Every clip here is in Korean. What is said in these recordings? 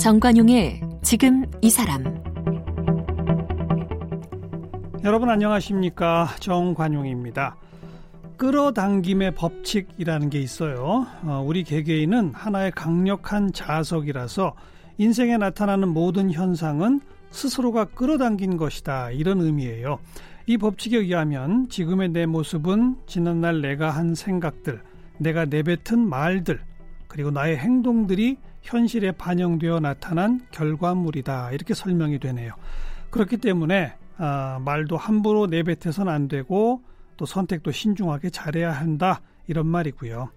정관용의 지금 이 사람 여러분 안녕하십니까 정관용입니다. 끌어당김의 법칙이라는 게 있어요. 어, 우리 개개인은 하나의 강력한 자석이라서 인생에 나타나는 모든 현상은 스스로가 끌어당긴 것이다. 이런 의미예요. 이 법칙에 의하면 지금의 내 모습은 지난날 내가 한 생각들, 내가 내뱉은 말들, 그리고 나의 행동들이 현실에 반영되어 나타난 결과물이다. 이렇게 설명이 되네요. 그렇기 때문에 아, 말도 함부로 내뱉어서는 안 되고 또 선택도 신중하게 잘해야 한다. 이런 말이고요.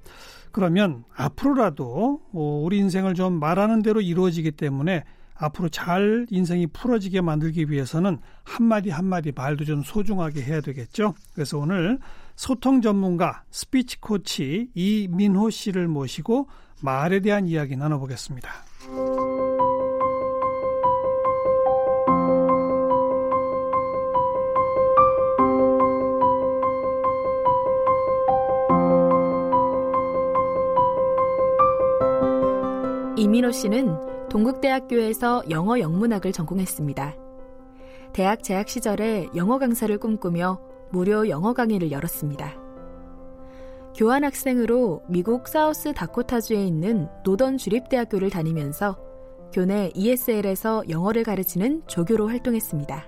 그러면 앞으로라도 어, 우리 인생을 좀 말하는 대로 이루어지기 때문에 앞으로 잘 인생이 풀어지게 만들기 위해서는 한마디 한마디 말도 좀 소중하게 해야 되겠죠. 그래서 오늘 소통 전문가 스피치 코치 이민호 씨를 모시고 말에 대한 이야기 나눠보겠습니다. 이민호 씨는 동국대학교에서 영어 영문학을 전공했습니다. 대학 재학 시절에 영어 강사를 꿈꾸며 무료 영어 강의를 열었습니다. 교환학생으로 미국 사우스 다코타주에 있는 노던 주립대학교를 다니면서 교내 ESL에서 영어를 가르치는 조교로 활동했습니다.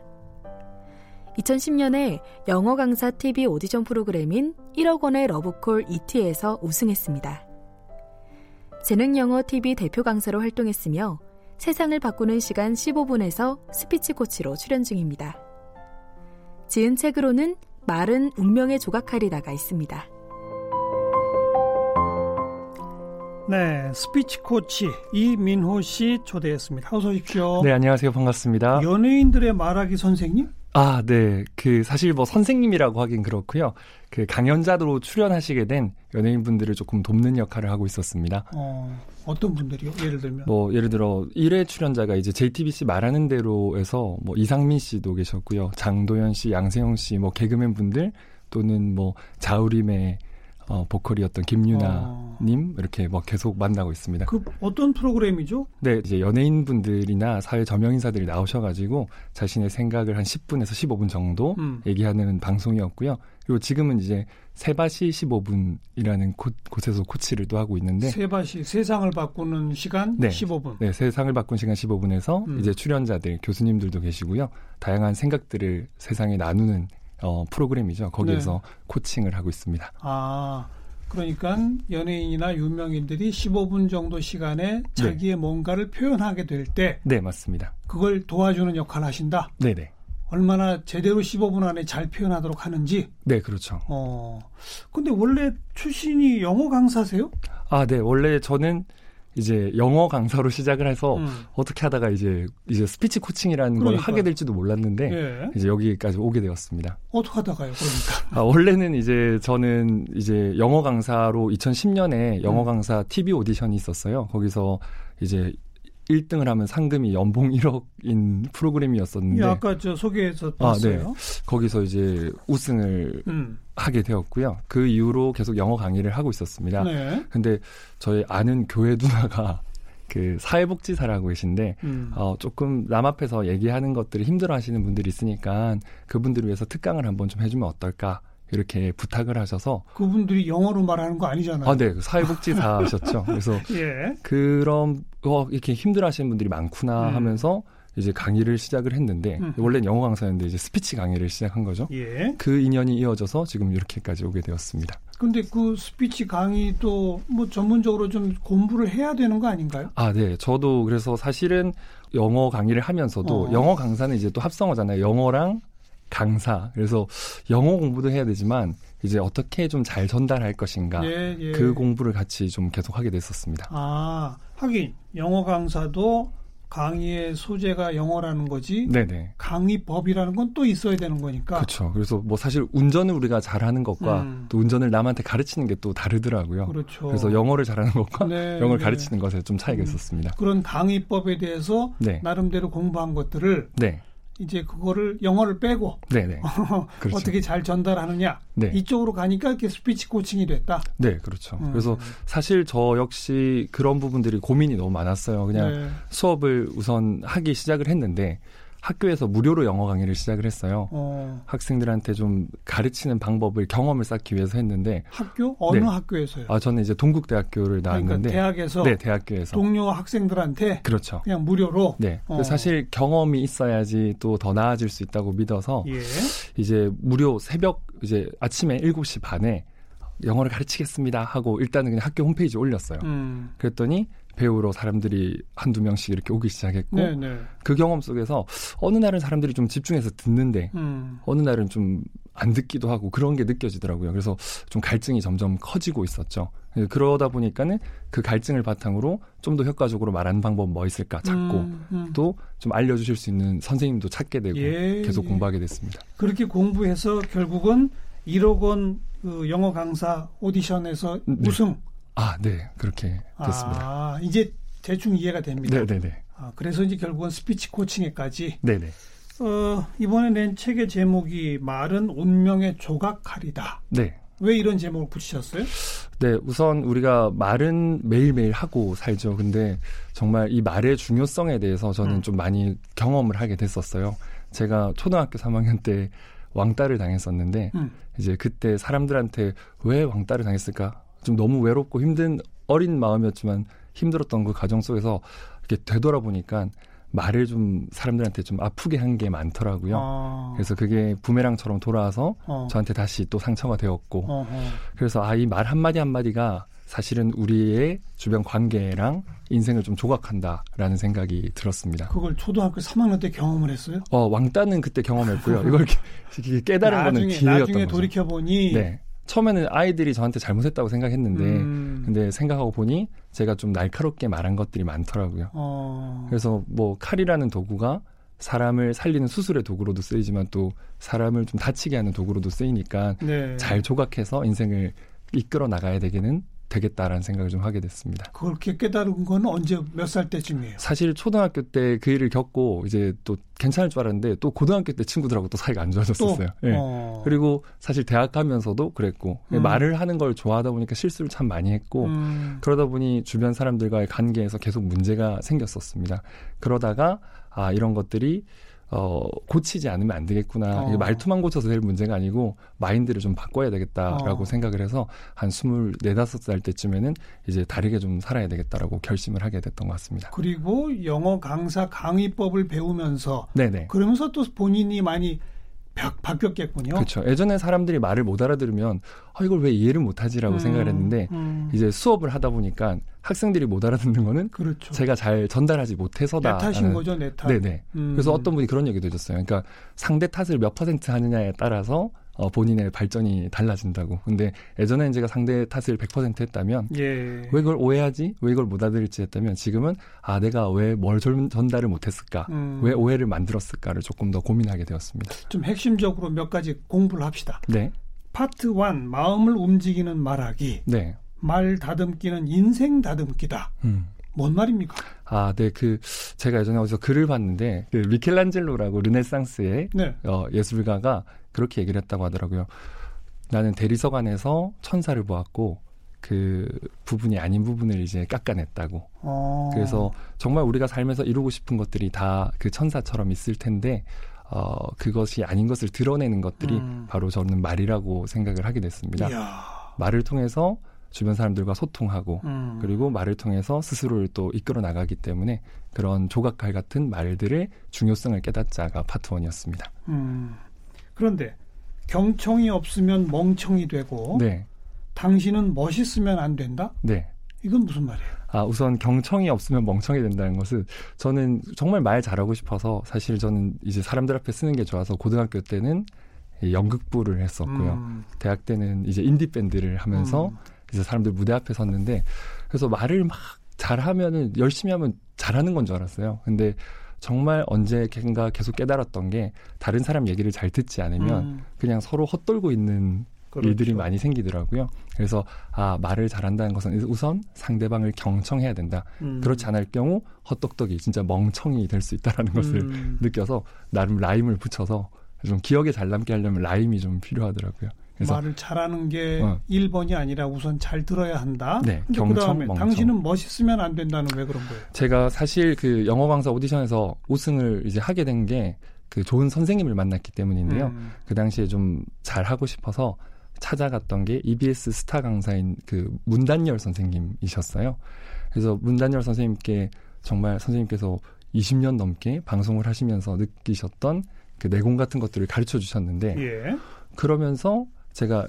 2010년에 영어 강사 TV 오디션 프로그램인 1억 원의 러브콜 ET에서 우승했습니다. 재능 영어 TV 대표 강사로 활동했으며 세상을 바꾸는 시간 15분에서 스피치 코치로 출연 중입니다. 지은 책으로는 말은 운명의 조각칼이다가 있습니다. 네, 스피치 코치 이민호 씨 초대했습니다. 어서 오십시오. 네, 안녕하세요. 반갑습니다. 연예인들의 말하기 선생님? 아, 네. 그 사실 뭐 선생님이라고 하긴 그렇고요. 그 강연자로 출연하시게 된 연예인분들을 조금 돕는 역할을 하고 있었습니다. 어, 어떤 분들이요? 예를 들면 뭐 예를 들어 1회 출연자가 이제 JTBC 말하는 대로에서 뭐 이상민 씨도 계셨고요. 장도연 씨, 양세형 씨, 뭐 개그맨 분들 또는 뭐 자우림의 어, 보컬이었던 김유나 님 어. 이렇게 뭐 계속 만나고 있습니다. 그 어떤 프로그램이죠? 네, 이제 연예인분들이나 사회 저명 인사들이 나오셔 가지고 자신의 생각을 한 10분에서 15분 정도 음. 얘기하는 방송이었고요. 그리고 지금은 이제 세바시 15분이라는 곳, 에서 코치를 또 하고 있는데 세바시 세상을 바꾸는 시간 네, 15분. 네, 세상을 바꾸는 시간 15분에서 음. 이제 출연자들 교수님들도 계시고요. 다양한 생각들을 세상에 나누는 어, 프로그램이죠. 거기에서 네. 코칭을 하고 있습니다. 아, 그러니까 연예인이나 유명인들이 15분 정도 시간에 자기의 네. 뭔가를 표현하게 될 때, 네 맞습니다. 그걸 도와주는 역할을 하신다. 네네. 얼마나 제대로 15분 안에 잘 표현하도록 하는지. 네, 그렇죠. 어, 근데 원래 출신이 영어 강사세요? 아, 네. 원래 저는 이제 영어 강사로 시작을 해서 음. 어떻게 하다가 이제 이제 스피치 코칭이라는 그러니까. 걸 하게 될지도 몰랐는데 예. 이제 여기까지 오게 되었습니다. 어떻게 하다가요? 그러니까. 아, 원래는 이제 저는 이제 영어 강사로 2010년에 영어 음. 강사 TV 오디션이 있었어요. 거기서 이제 1등을 하면 상금이 연봉 1억인 프로그램이었었는데 예, 아까 저 소개해서 봤어요. 아, 네. 거기서 이제 우승을 음. 하게 되었고요. 그 이후로 계속 영어 강의를 하고 있었습니다. 네. 근데 저희 아는 교회 누나가 그 사회복지사라고 계신데 음. 어, 조금 남 앞에서 얘기하는 것들을 힘들어하시는 분들이 있으니까 그분들을 위해서 특강을 한번 좀 해주면 어떨까 이렇게 부탁을 하셔서 그분들이 영어로 말하는 거 아니잖아요. 아, 네, 사회복지사셨죠. 그래서 예. 그런 어, 이렇게 힘들어하시는 분들이 많구나 음. 하면서 이제 강의를 시작을 했는데 음. 원래는 영어 강사였는데 이제 스피치 강의를 시작한 거죠. 예. 그 인연이 이어져서 지금 이렇게까지 오게 되었습니다. 근데 그 스피치 강의도 뭐 전문적으로 좀 공부를 해야 되는 거 아닌가요? 아, 네. 저도 그래서 사실은 영어 강의를 하면서도 어. 영어 강사는 이제 또 합성어잖아요. 영어랑 강사. 그래서 영어 공부도 해야 되지만 이제 어떻게 좀 잘 전달할 것인가 예, 예. 그 공부를 같이 좀 계속 하게 됐었습니다. 아 하긴 영어 강사도 강의의 소재가 영어라는 거지. 네네. 강의법이라는 건 또 있어야 되는 거니까. 그렇죠. 그래서 뭐 사실 운전을 우리가 잘하는 것과 음. 또 운전을 남한테 가르치는 게 또 다르더라고요. 그렇죠. 그래서 영어를 잘하는 것과 네, 영어를 네. 가르치는 것에 좀 차이가 음. 있었습니다. 그런 강의법에 대해서 네. 나름대로 공부한 것들을 네. 이제 그거를 영어를 빼고 네네. 그렇죠. 어떻게 잘 전달하느냐 네. 이쪽으로 가니까 이렇게 스피치 코칭이 됐다. 네, 그렇죠. 음. 그래서 사실 저 역시 그런 부분들이 고민이 너무 많았어요. 그냥 네. 수업을 우선 하기 시작을 했는데 학교에서 무료로 영어 강의를 시작을 했어요. 어. 학생들한테 좀 가르치는 방법을 경험을 쌓기 위해서 했는데 학교 어느 네. 학교에서요? 아 저는 이제 동국대학교를 그러니까 나왔는데 그러니까 대학에서 네 대학교에서 동료 학생들한테 그렇죠. 그냥 무료로 네 어. 사실 경험이 있어야지 또 더 나아질 수 있다고 믿어서 예. 이제 무료 새벽 이제 아침에 7시 반에 영어를 가르치겠습니다 하고 일단은 그냥 학교 홈페이지에 올렸어요. 음. 그랬더니 배우러 사람들이 한두 명씩 이렇게 오기 시작했고 네네. 네. 그 경험 속에서 어느 날은 사람들이 좀 집중해서 듣는데 음. 어느 날은 좀 안 듣기도 하고 그런 게 느껴지더라고요. 그래서 좀 갈증이 점점 커지고 있었죠. 그러다 보니까는 그 갈증을 바탕으로 좀 더 효과적으로 말하는 방법 뭐 있을까 찾고 음, 음. 또좀 알려주실 수 있는 선생님도 찾게 되고 예, 계속 예. 공부하게 됐습니다. 그렇게 공부해서 결국은 1억 원 그 영어 강사 오디션에서 네. 우승. 아, 네. 그렇게 됐습니다. 아, 이제 대충 이해가 됩니다. 네네네. 네, 네. 아, 그래서 이제 결국은 스피치 코칭에까지. 네 네. 어, 이번에 낸 책의 제목이 말은 운명의 조각칼이다. 네. 왜 이런 제목을 붙이셨어요? 네, 우선 우리가 말은 매일매일 하고 살죠. 근데 정말 이 말의 중요성에 대해서 저는 음. 좀 많이 경험을 하게 됐었어요. 제가 초등학교 3학년 때 왕따를 당했었는데 음. 이제 그때 사람들한테 왜 왕따를 당했을까? 좀 너무 외롭고 힘든 어린 마음이었지만 힘들었던 그 과정 속에서 이렇게 되돌아보니까 말을 좀 사람들한테 좀 아프게 한 게 많더라고요. 아. 그래서 그게 부메랑처럼 돌아와서 어. 저한테 다시 또 상처가 되었고 어허. 그래서 아 이 말 한마디 한마디가 사실은 우리의 주변 관계랑 인생을 좀 조각한다라는 생각이 들었습니다. 그걸 초등학교 3학년 때 경험을 했어요? 어, 왕따는 그때 경험했고요. 이걸 깨달은 나중에, 거는 기회였던 나중에 돌이켜 보니 네. 처음에는 아이들이 저한테 잘못했다고 생각했는데 음. 근데 생각하고 보니 제가 좀 날카롭게 말한 것들이 많더라고요. 어. 그래서 뭐 칼이라는 도구가 사람을 살리는 수술의 도구로도 쓰이지만 또 사람을 좀 다치게 하는 도구로도 쓰이니까 네. 잘 조각해서 인생을 이끌어 나가야 되기는 되겠다라는 생각을 좀 하게 됐습니다. 그렇게 깨달은 건 언제 몇 살 때쯤이에요? 사실 초등학교 때 그 일을 겪고 이제 또 괜찮을 줄 알았는데 또 고등학교 때 친구들하고 또 사이가 안 좋아졌었어요. 네. 어. 그리고 사실 대학 가면서도 그랬고 음. 말을 하는 걸 좋아하다 보니까 실수를 참 많이 했고 음. 그러다 보니 주변 사람들과의 관계에서 계속 문제가 생겼었습니다. 그러다가 아 이런 것들이 어, 고치지 않으면 안 되겠구나. 어. 말투만 고쳐서 될 문제가 아니고 마인드를 좀 바꿔야 되겠다라고 어. 생각을 해서 한 스물네 다섯 살 때쯤에는 이제 다르게 좀 살아야 되겠다라고 결심을 하게 됐던 것 같습니다. 그리고 영어 강사 강의법을 배우면서 네네. 그러면서 또 본인이 많이 바, 뀌었겠군요 그렇죠. 예전에 사람들이 말을 못 알아들으면 아, 이걸 왜 이해를 못하지라고 음, 생각을 했는데 음. 이제 수업을 하다 보니까 학생들이 못 알아듣는 거는 그렇죠. 제가 잘 전달하지 못해서다. 내 탓인 거죠, 내 탓. 네네. 음. 그래서 어떤 분이 그런 얘기도 해줬어요. 그러니까 상대 탓을 몇 퍼센트 하느냐에 따라서 어, 본인의 발전이 달라진다고. 근데 예전에는 제가 상대 탓을 100% 했다면 예. 왜 그걸 오해하지? 왜 이걸 못 알아들을지 했다면 지금은 아 내가 왜 뭘 전달을 못했을까? 음. 왜 오해를 만들었을까를 조금 더 고민하게 되었습니다. 좀 핵심적으로 몇 가지 공부를 합시다. 네. 파트 1 마음을 움직이는 말하기. 네. 말 다듬기는 인생 다듬기다. 음. 뭔 말입니까? 아, 네, 그 제가 예전에 어디서 글을 봤는데 그 미켈란젤로라고 르네상스의 네. 어, 예술가가 그렇게 얘기를 했다고 하더라고요. 나는 대리석 안에서 천사를 보았고 그 부분이 아닌 부분을 이제 깎아냈다고. 어. 그래서 정말 우리가 살면서 이루고 싶은 것들이 다 그 천사처럼 있을 텐데 어 그것이 아닌 것을 드러내는 것들이 음. 바로 저는 말이라고 생각을 하게 됐습니다. 이야. 말을 통해서 주변 사람들과 소통하고 음. 그리고 말을 통해서 스스로를 또 이끌어 나가기 때문에 그런 조각칼 같은 말들의 중요성을 깨닫자가 파트 원이었습니다. 음. 그런데 경청이 없으면 멍청이 되고 네. 당신은 멋있으면 안 된다? 네. 이건 무슨 말이에요? 아, 우선 경청이 없으면 멍청이 된다는 것은 저는 정말 말 잘하고 싶어서 사실 저는 이제 사람들 앞에 쓰는 게 좋아서 고등학교 때는 연극부를 했었고요. 음. 대학 때는 이제 인디 밴드를 하면서 음. 이제 사람들 무대 앞에 섰는데 그래서 말을 막 잘하면은 열심히 하면 잘하는 건 줄 알았어요. 근데 정말 언제인가 계속 깨달았던 게 다른 사람 얘기를 잘 듣지 않으면 음. 그냥 서로 헛돌고 있는 그렇죠. 일들이 많이 생기더라고요. 그래서 아 말을 잘한다는 것은 우선 상대방을 경청해야 된다. 음. 그렇지 않을 경우 헛똑똑이 진짜 멍청이 될 수 있다라는 것을 음. 느껴서 나름 라임을 붙여서 좀 기억에 잘 남게 하려면 라임이 좀 필요하더라고요. 말을 잘하는 게 어. 1번이 아니라 우선 잘 들어야 한다. 네, 경청, 그 당신은 멋있으면 안 된다는 왜 그런 거예요? 제가 사실 그 영어 강사 오디션에서 우승을 이제 하게 된 게 그 좋은 선생님을 만났기 때문인데요. 음. 그 당시에 좀 잘 하고 싶어서 찾아갔던 게 EBS 스타 강사인 그 문단열 선생님이셨어요. 그래서 문단열 선생님께 정말 선생님께서 20년 넘게 방송을 하시면서 느끼셨던 그 내공 같은 것들을 가르쳐 주셨는데 예. 그러면서 제가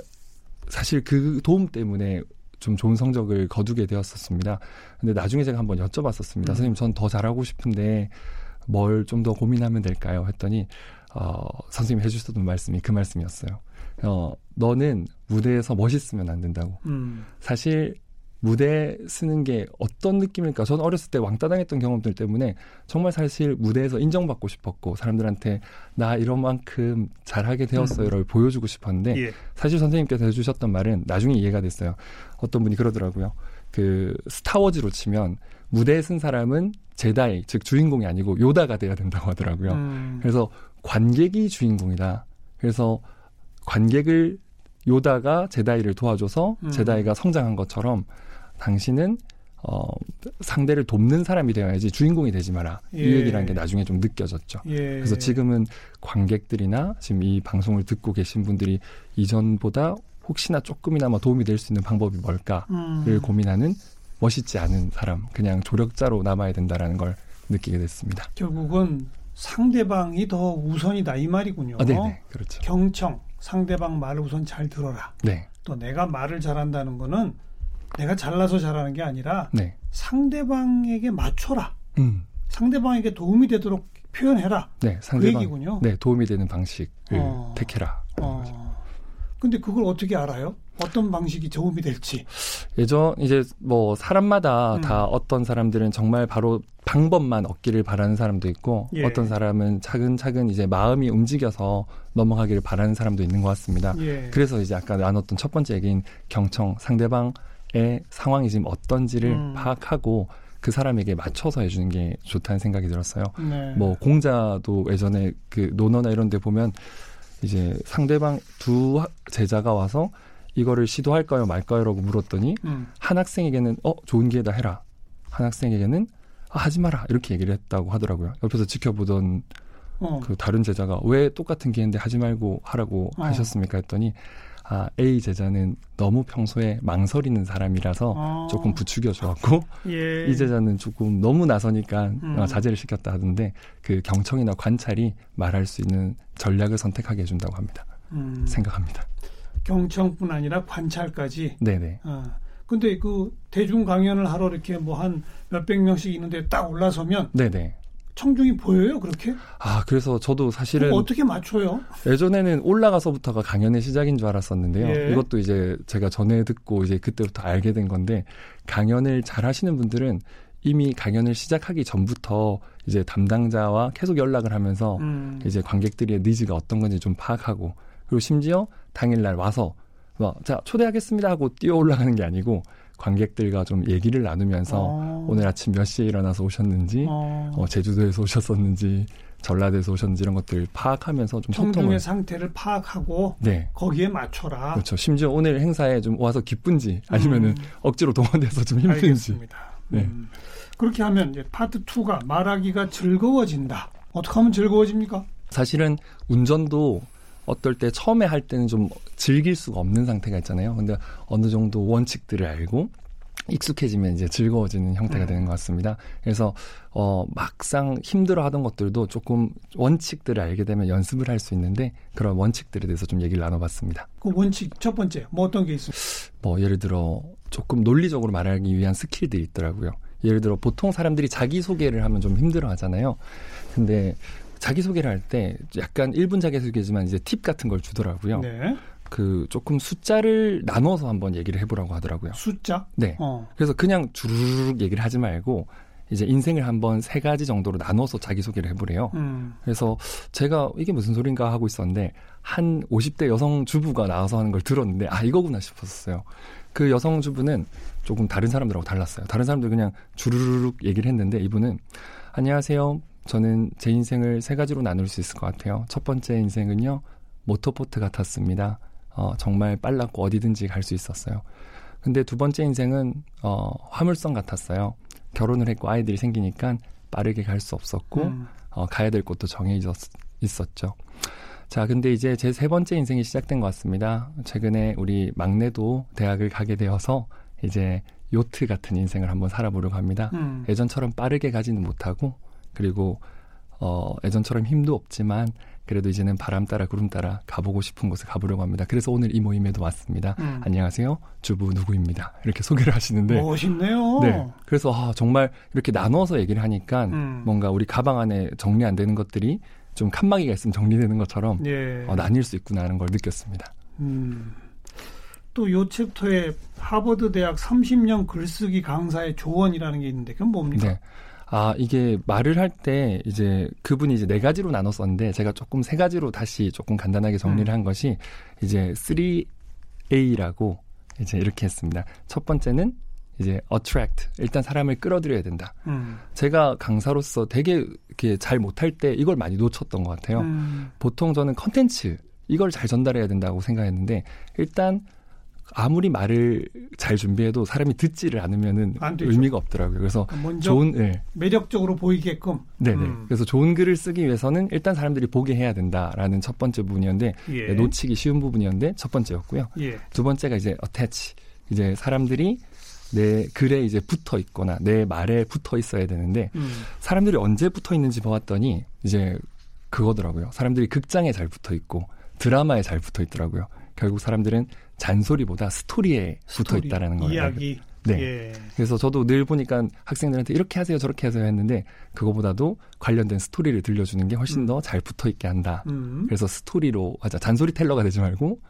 사실 그 도움 때문에 좀 좋은 성적을 거두게 되었었습니다. 근데 나중에 제가 한번 여쭤봤었습니다. 음. 선생님, 전 더 잘하고 싶은데 뭘 좀 더 고민하면 될까요? 했더니 어, 선생님이 해주셨던 말씀이 그 말씀이었어요. 어, 너는 무대에서 멋있으면 안 된다고. 음. 사실 무대 쓰는 게 어떤 느낌일까? 저는 어렸을 때 왕따 당했던 경험들 때문에 정말 사실 무대에서 인정받고 싶었고 사람들한테 나 이런 만큼 잘하게 되었어요를 음. 보여주고 싶었는데 예. 사실 선생님께서 해주셨던 말은 나중에 이해가 됐어요. 어떤 분이 그러더라고요. 그 스타워즈로 치면 무대에 쓴 사람은 제다이 즉 주인공이 아니고 요다가 돼야 된다고 하더라고요. 음. 그래서 관객이 주인공이다. 그래서 관객을 요다가 제다이를 도와줘서 음. 제다이가 성장한 것처럼 당신은 어, 상대를 돕는 사람이 되어야지 주인공이 되지 마라. 예. 이 얘기라는 게 나중에 좀 느껴졌죠. 예. 그래서 지금은 관객들이나 지금 이 방송을 듣고 계신 분들이 이전보다 혹시나 조금이나마 도움이 될 수 있는 방법이 뭘까를 음. 고민하는 멋있지 않은 사람, 그냥 조력자로 남아야 된다라는 걸 느끼게 됐습니다. 결국은 상대방이 더 우선이다 이 말이군요. 아, 네, 그렇죠. 경청, 상대방 말을 우선 잘 들어라. 네. 또 내가 말을 잘한다는 거는 내가 잘나서 잘하는 게 아니라 네. 상대방에게 맞춰라. 음. 상대방에게 도움이 되도록 표현해라. 네, 상대방, 그 얘기군요. 네, 도움이 되는 방식을 어. 택해라. 어. 근데 그걸 어떻게 알아요? 어떤 방식이 도움이 될지. 예전 이제 뭐 사람마다 음. 다 어떤 사람들은 정말 바로 방법만 얻기를 바라는 사람도 있고 예. 어떤 사람은 차근차근 이제 마음이 움직여서 넘어가기를 바라는 사람도 있는 것 같습니다. 예. 그래서 이제 아까 나눴던 첫 번째 얘기인 경청 상대방 의 상황이 지금 어떤지를 음. 파악하고 그 사람에게 맞춰서 해주는 게 좋다는 생각이 들었어요. 네. 뭐 공자도 예전에 그 논어나 이런 데 보면 이제 상대방 두 제자가 와서 이거를 시도할까요 말까요라고 물었더니 음. 한 학생에게는 어 좋은 기회다 해라. 한 학생에게는 아, 하지 마라 이렇게 얘기를 했다고 하더라고요. 옆에서 지켜보던 어. 그 다른 제자가 왜 똑같은 기회인데 하지 말고 하라고 어. 하셨습니까 했더니 아, A 제자는 너무 평소에 망설이는 사람이라서 아. 조금 부추겨 줘갖고 예. 이 제자는 조금 너무 나서니까 음. 어, 자제를 시켰다 하던데 그 경청이나 관찰이 말할 수 있는 전략을 선택하게 해준다고 합니다. 음. 생각합니다. 경청뿐 아니라 관찰까지. 네네. 어. 근데 그 대중 강연을 하러 이렇게 뭐 한 몇백 명씩 있는데 딱 올라서면 네네. 청중이 보여요, 그렇게? 아, 그래서 저도 사실은 어떻게 맞춰요? 예전에는 올라가서부터가 강연의 시작인 줄 알았었는데요. 예. 이것도 이제 제가 전에 듣고 이제 그때부터 알게 된 건데 강연을 잘 하시는 분들은 이미 강연을 시작하기 전부터 이제 담당자와 계속 연락을 하면서 음. 이제 관객들의 니즈가 어떤 건지 좀 파악하고 그리고 심지어 당일날 와서 뭐, 자, 초대하겠습니다 하고 뛰어 올라가는 게 아니고 관객들과 좀 얘기를 나누면서 어. 오늘 아침 몇 시에 일어나서 오셨는지 어. 어, 제주도에서 오셨었는지 전라도에서 오셨는지 이런 것들 파악하면서 좀 청중의 상태를 파악하고 네. 거기에 맞춰라. 그렇죠. 심지어 오늘 행사에 좀 와서 기쁜지 아니면은 음. 억지로 동원돼서 좀 힘든지. 알겠습니다. 네. 음. 그렇게 하면 이제 파트 2가 말하기가 즐거워진다. 어떻게 하면 즐거워집니까? 사실은 운전도 어떨 때 처음에 할 때는 좀 즐길 수가 없는 상태가 있잖아요. 근데 어느 정도 원칙들을 알고 익숙해지면 이제 즐거워지는 형태가 음. 되는 것 같습니다. 그래서 어 막상 힘들어 하던 것들도 조금 원칙들을 알게 되면 연습을 할 수 있는데 그런 원칙들에 대해서 좀 얘기를 나눠봤습니다. 그 원칙 첫 번째 뭐 어떤 게 있습니까? 뭐 예를 들어 조금 논리적으로 말하기 위한 스킬들이 있더라고요. 예를 들어 보통 사람들이 자기 소개를 하면 좀 힘들어 하잖아요. 근데 자기소개를 할 때 약간 1분 자기소개지만 이제 팁 같은 걸 주더라고요. 네. 그 조금 숫자를 나눠서 한번 얘기를 해보라고 하더라고요. 숫자? 네. 어. 그래서 그냥 주르륵 얘기를 하지 말고 이제 인생을 한번 세 가지 정도로 나눠서 자기소개를 해보래요. 음. 그래서 제가 이게 무슨 소린가 하고 있었는데 한 50대 여성 주부가 나와서 하는 걸 들었는데 아 이거구나 싶었어요. 그 여성 주부는 조금 다른 사람들하고 달랐어요. 다른 사람들 그냥 주르륵 얘기를 했는데 이분은 안녕하세요. 저는 제 인생을 세 가지로 나눌 수 있을 것 같아요. 첫 번째 인생은요 모터보트 같았습니다. 어, 정말 빨랐고 어디든지 갈 수 있었어요. 근데 두 번째 인생은 어, 화물선 같았어요. 결혼을 했고 아이들이 생기니까 빠르게 갈 수 없었고 음. 어, 가야 될 곳도 정해져 있었죠. 자, 근데 이제 제 세 번째 인생이 시작된 것 같습니다. 최근에 우리 막내도 대학을 가게 되어서 이제 요트 같은 인생을 한번 살아보려고 합니다. 음. 예전처럼 빠르게 가지는 못하고 그리고 어, 예전처럼 힘도 없지만 그래도 이제는 바람 따라 구름 따라 가보고 싶은 곳에 가보려고 합니다. 그래서 오늘 이 모임에도 왔습니다. 음. 안녕하세요. 주부 누구입니다. 이렇게 소개를 하시는데. 멋있네요. 네. 그래서 아, 정말 이렇게 나눠서 얘기를 하니까 음. 뭔가 우리 가방 안에 정리 안 되는 것들이 좀 칸막이가 있으면 정리되는 것처럼 예. 어, 나뉠 수 있구나 하는 걸 느꼈습니다. 음. 또요 챕터에 하버드 대학 30년 글쓰기 강사의 조언이라는 게 있는데 그건 뭡니까? 네. 아, 이게 말을 할 때 이제 그분이 이제 네 가지로 나눴었는데 제가 조금 세 가지로 다시 조금 간단하게 정리를 음. 한 것이 이제 3A라고 이제 이렇게 했습니다. 첫 번째는 이제 attract 일단 사람을 끌어들여야 된다. 음. 제가 강사로서 되게 이렇게 잘 못할 때 이걸 많이 놓쳤던 것 같아요. 음. 보통 저는 컨텐츠 이걸 잘 전달해야 된다고 생각했는데 일단 아무리 말을 잘 준비해도 사람이 듣지를 않으면은 의미가 없더라고요. 그래서 그러니까 좋은 네. 매력적으로 보이게끔. 네네. 음. 그래서 좋은 글을 쓰기 위해서는 일단 사람들이 보게 해야 된다라는 첫 번째 부분이었는데 예. 놓치기 쉬운 부분이었는데 첫 번째였고요. 예. 두 번째가 이제 attach. 이제 사람들이 내 글에 이제 붙어 있거나 내 말에 붙어 있어야 되는데 음. 사람들이 언제 붙어 있는지 보았더니 이제 그거더라고요. 사람들이 극장에 잘 붙어 있고 드라마에 잘 붙어 있더라고요. 결국 사람들은 잔소리보다 스토리에 스토리, 붙어 있다라는 거예요. 이야기. 네. 예. 그래서 저도 늘 보니까 학생들한테 이렇게 하세요, 저렇게 하세요 했는데 그거보다도 관련된 스토리를 들려주는 게 훨씬 음. 더잘 붙어 있게 한다. 음. 그래서 스토리로 하자. 잔소리 teller가 되지 말고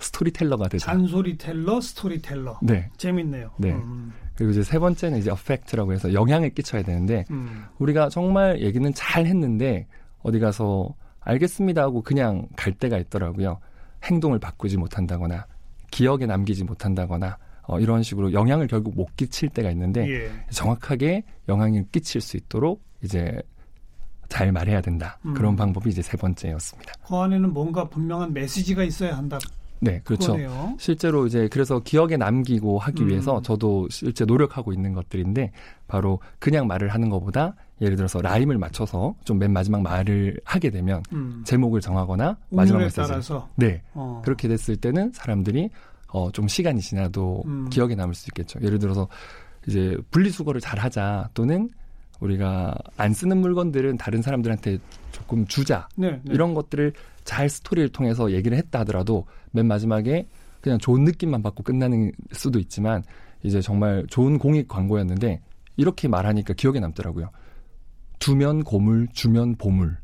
storyteller가 되자. 잔소리텔러, 스토리텔러. 네. 재밌네요. 네. 음. 그리고 이제 세 번째는 이제 affect라고 해서 영향을 끼쳐야 되는데 음. 우리가 정말 얘기는 잘 했는데 어디 가서 알겠습니다 하고 그냥 갈 때가 있더라고요. 행동을 바꾸지 못한다거나 기억에 남기지 못한다거나 어, 이런 식으로 영향을 결국 못 끼칠 때가 있는데 예. 정확하게 영향을 끼칠 수 있도록 이제 잘 말해야 된다. 음. 그런 방법이 이제 세 번째였습니다. 그 안에는 뭔가 분명한 메시지가 있어야 한다. 네, 그렇죠. 그거네요. 실제로 이제 그래서 기억에 남기고 하기 음. 위해서 저도 실제 노력하고 있는 것들인데 바로 그냥 말을 하는 것보다 예를 들어서 라임을 맞춰서 좀 맨 마지막 말을 하게 되면 음. 제목을 정하거나 마지막 메시지 따라서. 네 어. 그렇게 됐을 때는 사람들이 어, 좀 시간이 지나도 음. 기억에 남을 수 있겠죠. 예를 들어서 이제 분리수거를 잘 하자 또는 우리가 안 쓰는 물건들은 다른 사람들한테 조금 주자 네, 네. 이런 것들을 잘 스토리를 통해서 얘기를 했다 하더라도 맨 마지막에 그냥 좋은 느낌만 받고 끝나는 수도 있지만 이제 정말 좋은 공익 광고였는데 이렇게 말하니까 기억에 남더라고요. 두면 고물, 주면 보물.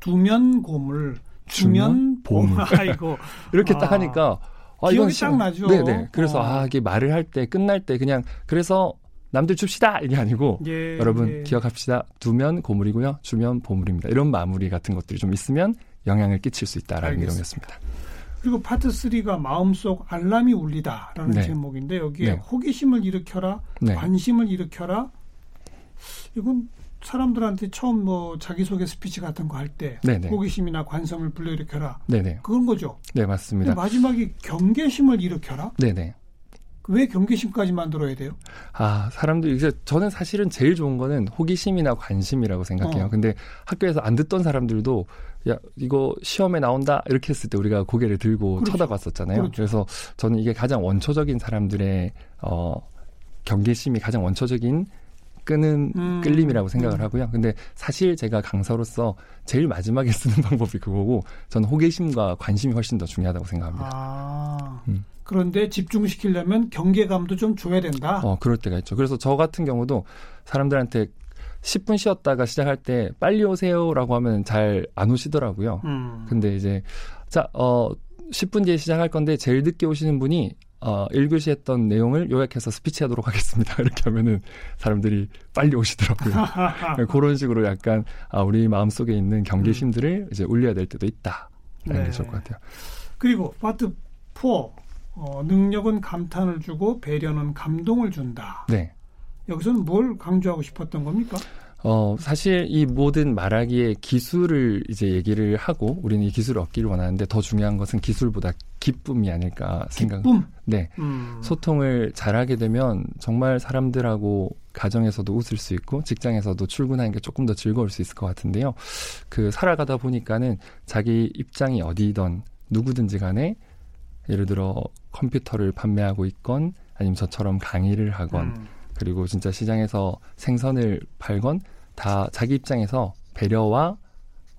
두면 고물, 주면, 주면 보물. 아이고. 이렇게 아. 딱 하니까 아, 기억이 딱 나죠. 네 네. 그래서 어. 아 이게 말을 할 때 끝날 때 그냥 그래서 남들 줍시다 이게 아니고 예, 여러분 예. 기억합시다. 두면 고물이고요, 주면 보물입니다. 이런 마무리 같은 것들이 좀 있으면 영향을 끼칠 수 있다라는 내용이었습니다. 그리고 파트 3가 마음속 알람이 울리다라는 네. 제목인데 여기에 네. 호기심을 일으켜라, 네. 관심을 일으켜라. 이건 사람들한테 처음 뭐 자기소개 스피치 같은 거 할 때 호기심이나 관심을 불러일으켜라. 네네. 그런 거죠. 네, 맞습니다. 마지막에 경계심을 일으켜라. 네네. 왜 경계심까지 만들어야 돼요? 아, 사람들이 이제 저는 사실은 제일 좋은 거는 호기심이나 관심이라고 생각해요. 어. 근데 학교에서 안 듣던 사람들도 야, 이거 시험에 나온다 이렇게 했을 때 우리가 고개를 들고 그렇죠. 쳐다봤었잖아요. 그렇죠. 그래서 저는 이게 가장 원초적인 사람들의 어 경계심이 가장 원초적인 끄는 음. 끌림이라고 생각을 음. 하고요. 근데 사실 제가 강사로서 제일 마지막에 쓰는 방법이 그거고 저는 호기심과 관심이 훨씬 더 중요하다고 생각합니다. 아. 음. 그런데 집중시키려면 경계감도 좀 줘야 된다. 어, 그럴 때가 있죠. 그래서 저 같은 경우도 사람들한테 10분 쉬었다가 시작할 때 빨리 오세요라고 하면 잘 안 오시더라고요. 음. 근데 이제 자, 어 10분 뒤에 시작할 건데 제일 늦게 오시는 분이 어, 1교시 했던 내용을 요약해서 스피치 하도록 하겠습니다. 이렇게 하면은 사람들이 빨리 오시더라고요. 그런 식으로 약간 아, 우리 마음속에 있는 경계심들을 음. 이제 울려야 될 때도 있다. 라는 네. 게 좋을 것 같아요. 그리고 파트 4 어, 능력은 감탄을 주고 배려는 감동을 준다. 네. 여기서는 뭘 강조하고 싶었던 겁니까? 어, 사실 이 모든 말하기의 기술을 이제 얘기를 하고 우리는 이 기술을 얻기를 원하는데 더 중요한 것은 기술보다 기쁨이 아닐까 생각. 기쁨? 네. 음. 소통을 잘하게 되면 정말 사람들하고 가정에서도 웃을 수 있고 직장에서도 출근하는 게 조금 더 즐거울 수 있을 것 같은데요. 그 살아가다 보니까는 자기 입장이 어디든 누구든지 간에 예를 들어 컴퓨터를 판매하고 있건 아니면 저처럼 강의를 하건 음. 그리고 진짜 시장에서 생선을 팔건 다 자기 입장에서 배려와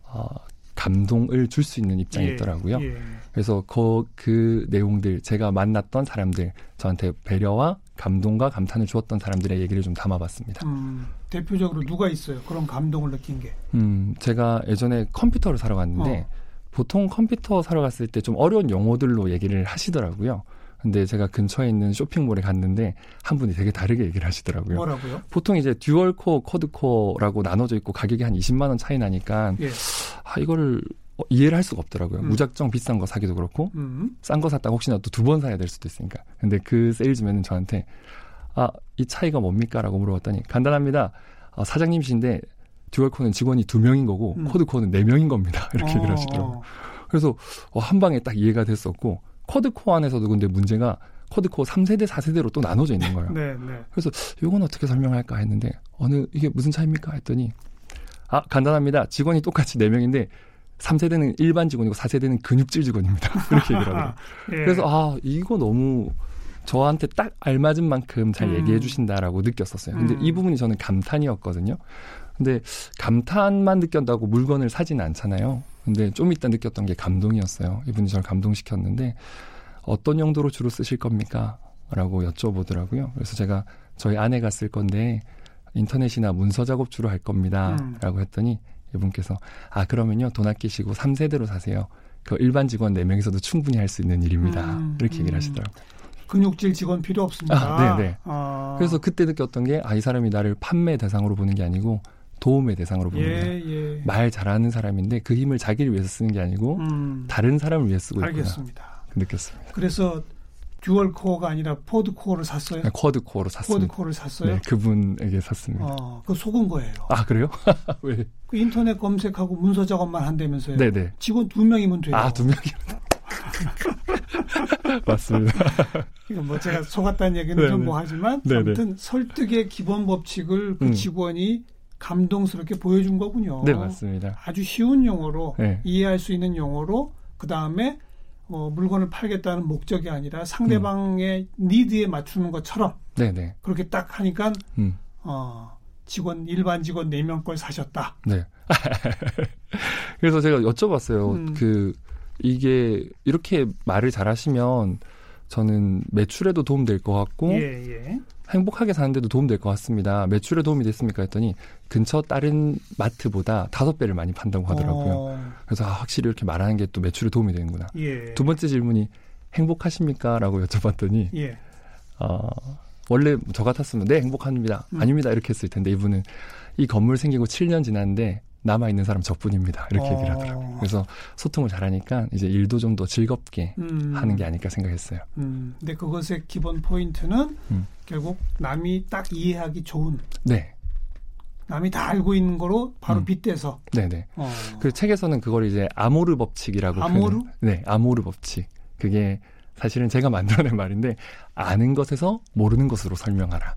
어, 감동을 줄 수 있는 입장이 예, 있더라고요. 예. 그래서 그, 그 내용들 제가 만났던 사람들 저한테 배려와 감동과 감탄을 주었던 사람들의 얘기를 좀 담아봤습니다. 음, 대표적으로 누가 있어요? 그런 감동을 느낀 게? 음, 제가 예전에 컴퓨터를 사러 갔는데 어. 보통 컴퓨터 사러 갔을 때 좀 어려운 용어들로 얘기를 하시더라고요. 근데 제가 근처에 있는 쇼핑몰에 갔는데 한 분이 되게 다르게 얘기를 하시더라고요. 뭐라고요? 보통 이제 dual core, quad core라고 나눠져 있고 가격이 한 20만 원 차이 나니까 예. 아 이거를 어, 이해를 할 수가 없더라고요. 음. 무작정 비싼 거 사기도 그렇고 음. 싼거 샀다가 혹시나 또 두 번 사야 될 수도 있으니까. 근데 그 세일즈맨은 저한테 아 이 차이가 뭡니까라고 물어봤더니 간단합니다. 아, 사장님이신데 dual core는 직원이 두 명인 거고 음. quad core는 네 명인 겁니다. 이렇게 어. 얘기를 하시더라고요. 그래서 어, 한 방에 딱 이해가 됐었고 quad core 안에서도 근데 문제가 quad core 3세대, 4세대로 또 나눠져 있는 거예요. 네, 네. 그래서 이건 어떻게 설명할까 했는데 어느 이게 무슨 차이입니까 했더니 아 간단합니다. 직원이 똑같이 4 명인데 3세대는 일반 직원이고 4세대는 근육질 직원입니다. 그렇게 얘기를 하더라고요. 예. 그래서 아 이거 너무 저한테 딱 알맞은 만큼 잘 음. 얘기해 주신다라고 느꼈었어요. 근데 음. 이 부분이 저는 감탄이었거든요. 근데 감탄만 느꼈다고 물건을 사지는 않잖아요. 근데 좀 이따 느꼈던 게 감동이었어요. 이분이 저를 감동시켰는데 어떤 용도로 주로 쓰실 겁니까? 라고 여쭤보더라고요. 그래서 제가 저희 아내가 쓸 건데 인터넷이나 문서 작업 주로 할 겁니다. 음. 라고 했더니 이분께서 아 그러면요 돈 아끼시고 3세대로 사세요. 그 일반 직원 4명이서도 충분히 할 수 있는 일입니다. 음. 이렇게 얘기를 음. 하시더라고요. 근육질 직원 필요 없습니다. 아, 네네. 아. 그래서 그때 느꼈던 게, 아, 이 사람이 나를 판매 대상으로 보는 게 아니고, 도움의 대상으로 보는 예. 예. 말 잘하는 사람인데 그 힘을 자기를 위해서 쓰는 게 아니고 음. 다른 사람을 위해 쓰고 알겠습니다. 있구나. 느꼈습니다. 그래서 dual core가 아니라 quad core를 샀어요? 네, quad core로 샀습니다. quad core를 샀어요? 네, 그분에게 샀습니다. 어, 그 속은 거예요. 아 그래요? 왜? 그 인터넷 검색하고 문서 작업만 한다면서요? 네네. 네. 직원 두 명이면 돼요. 아두 명이. 맞습니다. 이거 뭐 제가 속았다는 얘기는 네네. 좀 뭐 하지만 네네. 아무튼 설득의 기본 법칙을 그 음. 직원이 감동스럽게 보여준 거군요. 네, 맞습니다. 아주 쉬운 용어로 네. 이해할 수 있는 용어로 그 다음에 뭐 물건을 팔겠다는 목적이 아니라 상대방의 음. 니드에 맞추는 것처럼 네네. 네. 그렇게 딱 하니까 음. 어, 직원 일반 직원 4명 걸 사셨다. 네. 그래서 제가 여쭤봤어요. 음. 그 이게 이렇게 말을 잘하시면 저는 매출에도 도움 될 것 같고 예, 예. 행복하게 사는데도 도움 될 것 같습니다. 매출에 도움이 됐습니까? 했더니 근처 다른 마트보다 다섯 배를 많이 판다고 하더라고요. 어. 그래서 아, 확실히 이렇게 말하는 게 또 매출에 도움이 되는구나. 예. 두 번째 질문이 행복하십니까? 라고 여쭤봤더니 예. 어, 원래 저 같았으면 네 행복합니다. 음. 아닙니다. 이렇게 했을 텐데 이분은 이 건물 생기고 7년 지났는데 남아 있는 사람 저뿐입니다. 이렇게 어. 얘기를 하더라고요. 그래서 소통을 잘하니까 이제 일도 좀 더 즐겁게 음. 하는 게 아닐까 생각했어요. 음. 근데 그것의 기본 포인트는 음. 결국 남이 딱 이해하기 좋은. 네. 남이 다 알고 있는 거로 바로 음. 빗대서. 네네. 어. 그 책에서는 그걸 이제 아모르 법칙이라고. 아모르? 표현을, 네, 아모르 법칙. 그게 사실은 제가 만들어낸 말인데 아는 것에서 모르는 것으로 설명하라.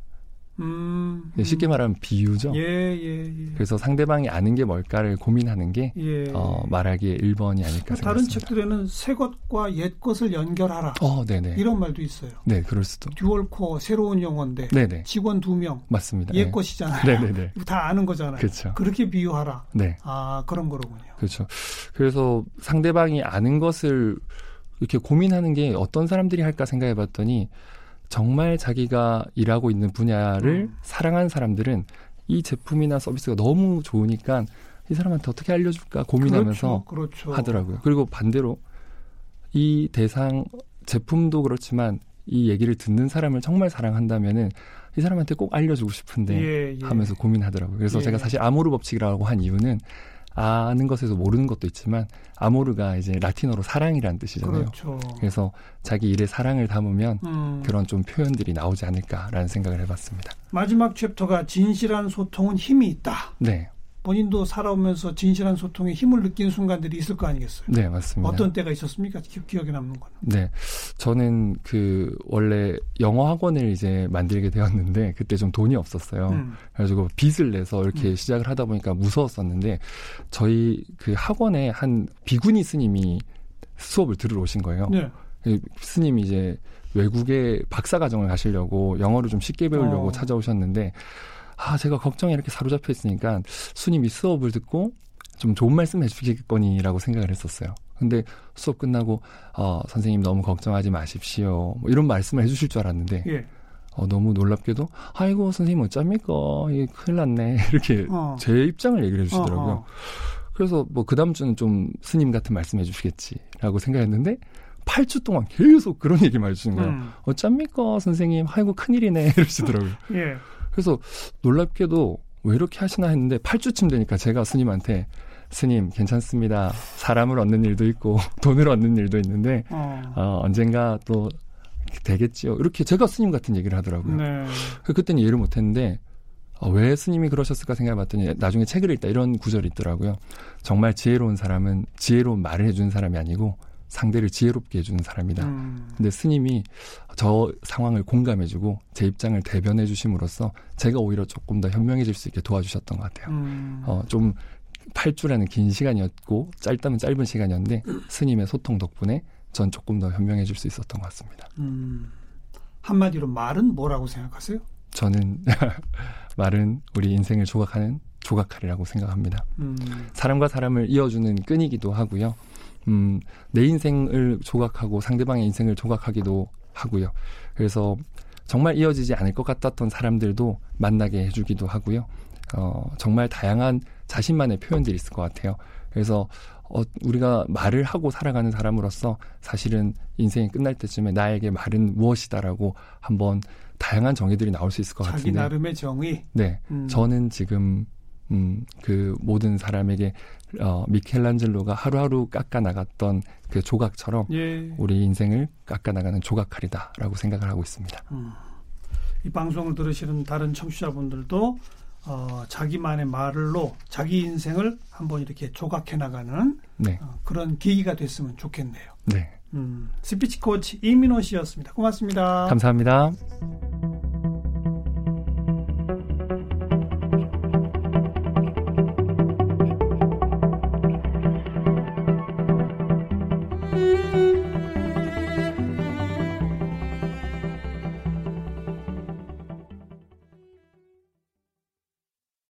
음, 음. 쉽게 말하면 비유죠. 예, 예, 예. 그래서 상대방이 아는 게 뭘까를 고민하는 게 예. 어, 말하기의 1번이 아닐까 생각합니다. 다른 책들에는 새 것과 옛 것을 연결하라. 어, 네네. 이런 말도 있어요. 네, 그럴 수도. 듀얼코어 새로운 용어인데 네네. 직원 두 명. 맞습니다. 옛 네. 것이잖아요. 네네네. 다 아는 거잖아요. 그렇죠. 그렇게 비유하라. 네. 아, 그런 거로군요. 그렇죠. 그래서 상대방이 아는 것을 이렇게 고민하는 게 어떤 사람들이 할까 생각해 봤더니 정말 자기가 일하고 있는 분야를 음. 사랑하는 사람들은 이 제품이나 서비스가 너무 좋으니까 이 사람한테 어떻게 알려줄까 고민하면서 그렇죠, 그렇죠. 하더라고요. 그리고 반대로 이 대상 제품도 그렇지만 이 얘기를 듣는 사람을 정말 사랑한다면은 이 사람한테 꼭 알려주고 싶은데 예, 예. 하면서 고민하더라고요. 그래서 예. 제가 사실 아모르 법칙이라고 한 이유는 아는 것에서 모르는 것도 있지만 아모르가 이제 라틴어로 사랑이라는 뜻이잖아요. 그렇죠. 그래서 자기 일에 사랑을 담으면 음. 그런 좀 표현들이 나오지 않을까라는 생각을 해봤습니다. 마지막 챕터가 진실한 소통은 힘이 있다. 네. 본인도 살아오면서 진실한 소통에 힘을 느끼는 순간들이 있을 거 아니겠어요? 네, 맞습니다. 어떤 때가 있었습니까? 기, 기억에 남는 건? 네. 저는 그 원래 영어 학원을 이제 만들게 되었는데 그때 좀 돈이 없었어요. 음. 그래가지고 빚을 내서 이렇게 음. 시작을 하다 보니까 무서웠었는데 저희 그 학원에 한 비구니 스님이 수업을 들으러 오신 거예요. 네. 그 스님이 이제 외국에 박사 과정을 가시려고 영어를 좀 쉽게 배우려고 어. 찾아오셨는데 아, 제가 걱정에 이렇게 사로잡혀 있으니까 스님이 수업을 듣고 좀 좋은 말씀 해주시겠거니라고 생각을 했었어요. 근데 수업 끝나고 어, 선생님 너무 걱정하지 마십시오. 뭐 이런 말씀을 해주실 줄 알았는데 예. 어, 너무 놀랍게도 아이고 선생님 어쩝니까 이 큰일 났네 이렇게 어. 제 입장을 얘기를 해주시더라고요. 어허. 그래서 뭐 그 다음 주는 좀 스님 같은 말씀 해주시겠지라고 생각했는데 8주 동안 계속 그런 얘기만 해주시는 거예요. 음. 어쩝니까 선생님 아이고 큰일이네 이러시더라고요. 예. 그래서 놀랍게도 왜 이렇게 하시나 했는데 8주쯤 되니까 제가 스님한테 스님 괜찮습니다. 사람을 얻는 일도 있고 돈을 얻는 일도 있는데 어. 어, 언젠가 또 되겠지요. 이렇게 제가 스님 같은 얘기를 하더라고요. 네. 그 그때는 이해를 못했는데 어, 왜 스님이 그러셨을까 생각해봤더니 나중에 책을 읽다 이런 구절이 있더라고요. 정말 지혜로운 사람은 지혜로운 말을 해주는 사람이 아니고 상대를 지혜롭게 해주는 사람이다. 음. 근데 스님이 저 상황을 공감해주고 제 입장을 대변해 주심으로써 제가 오히려 조금 더 현명해질 수 있게 도와주셨던 것 같아요. 음. 어, 좀 8주라는 긴 시간이었고 짧다면 짧은 시간이었는데 스님의 소통 덕분에 전 조금 더 현명해질 수 있었던 것 같습니다. 음. 한마디로 말은 뭐라고 생각하세요? 저는 말은 우리 인생을 조각하는 조각칼이라고 생각합니다. 음. 사람과 사람을 이어주는 끈이기도 하고요. 음, 내 인생을 조각하고 상대방의 인생을 조각하기도 하고요. 그래서 정말 이어지지 않을 것 같았던 사람들도 만나게 해주기도 하고요. 어, 정말 다양한 자신만의 표현들이 있을 것 같아요. 그래서 어, 우리가 말을 하고 살아가는 사람으로서 사실은 인생이 끝날 때쯤에 나에게 말은 무엇이다라고 한번 다양한 정의들이 나올 수 있을 것 같은데. 자기 나름의 정의. 네, 음. 저는 지금 음, 그 모든 사람에게 어, 미켈란젤로가 하루하루 깎아 나갔던 그 조각처럼 예. 우리 인생을 깎아 나가는 조각칼이다라고 생각을 하고 있습니다. 음. 이 방송을 들으시는 다른 청취자분들도 어, 자기만의 말로 자기 인생을 한번 이렇게 조각해 나가는 네. 어, 그런 계기가 됐으면 좋겠네요. 네. 음, 스피치 코치 이민호 씨였습니다. 고맙습니다. 감사합니다.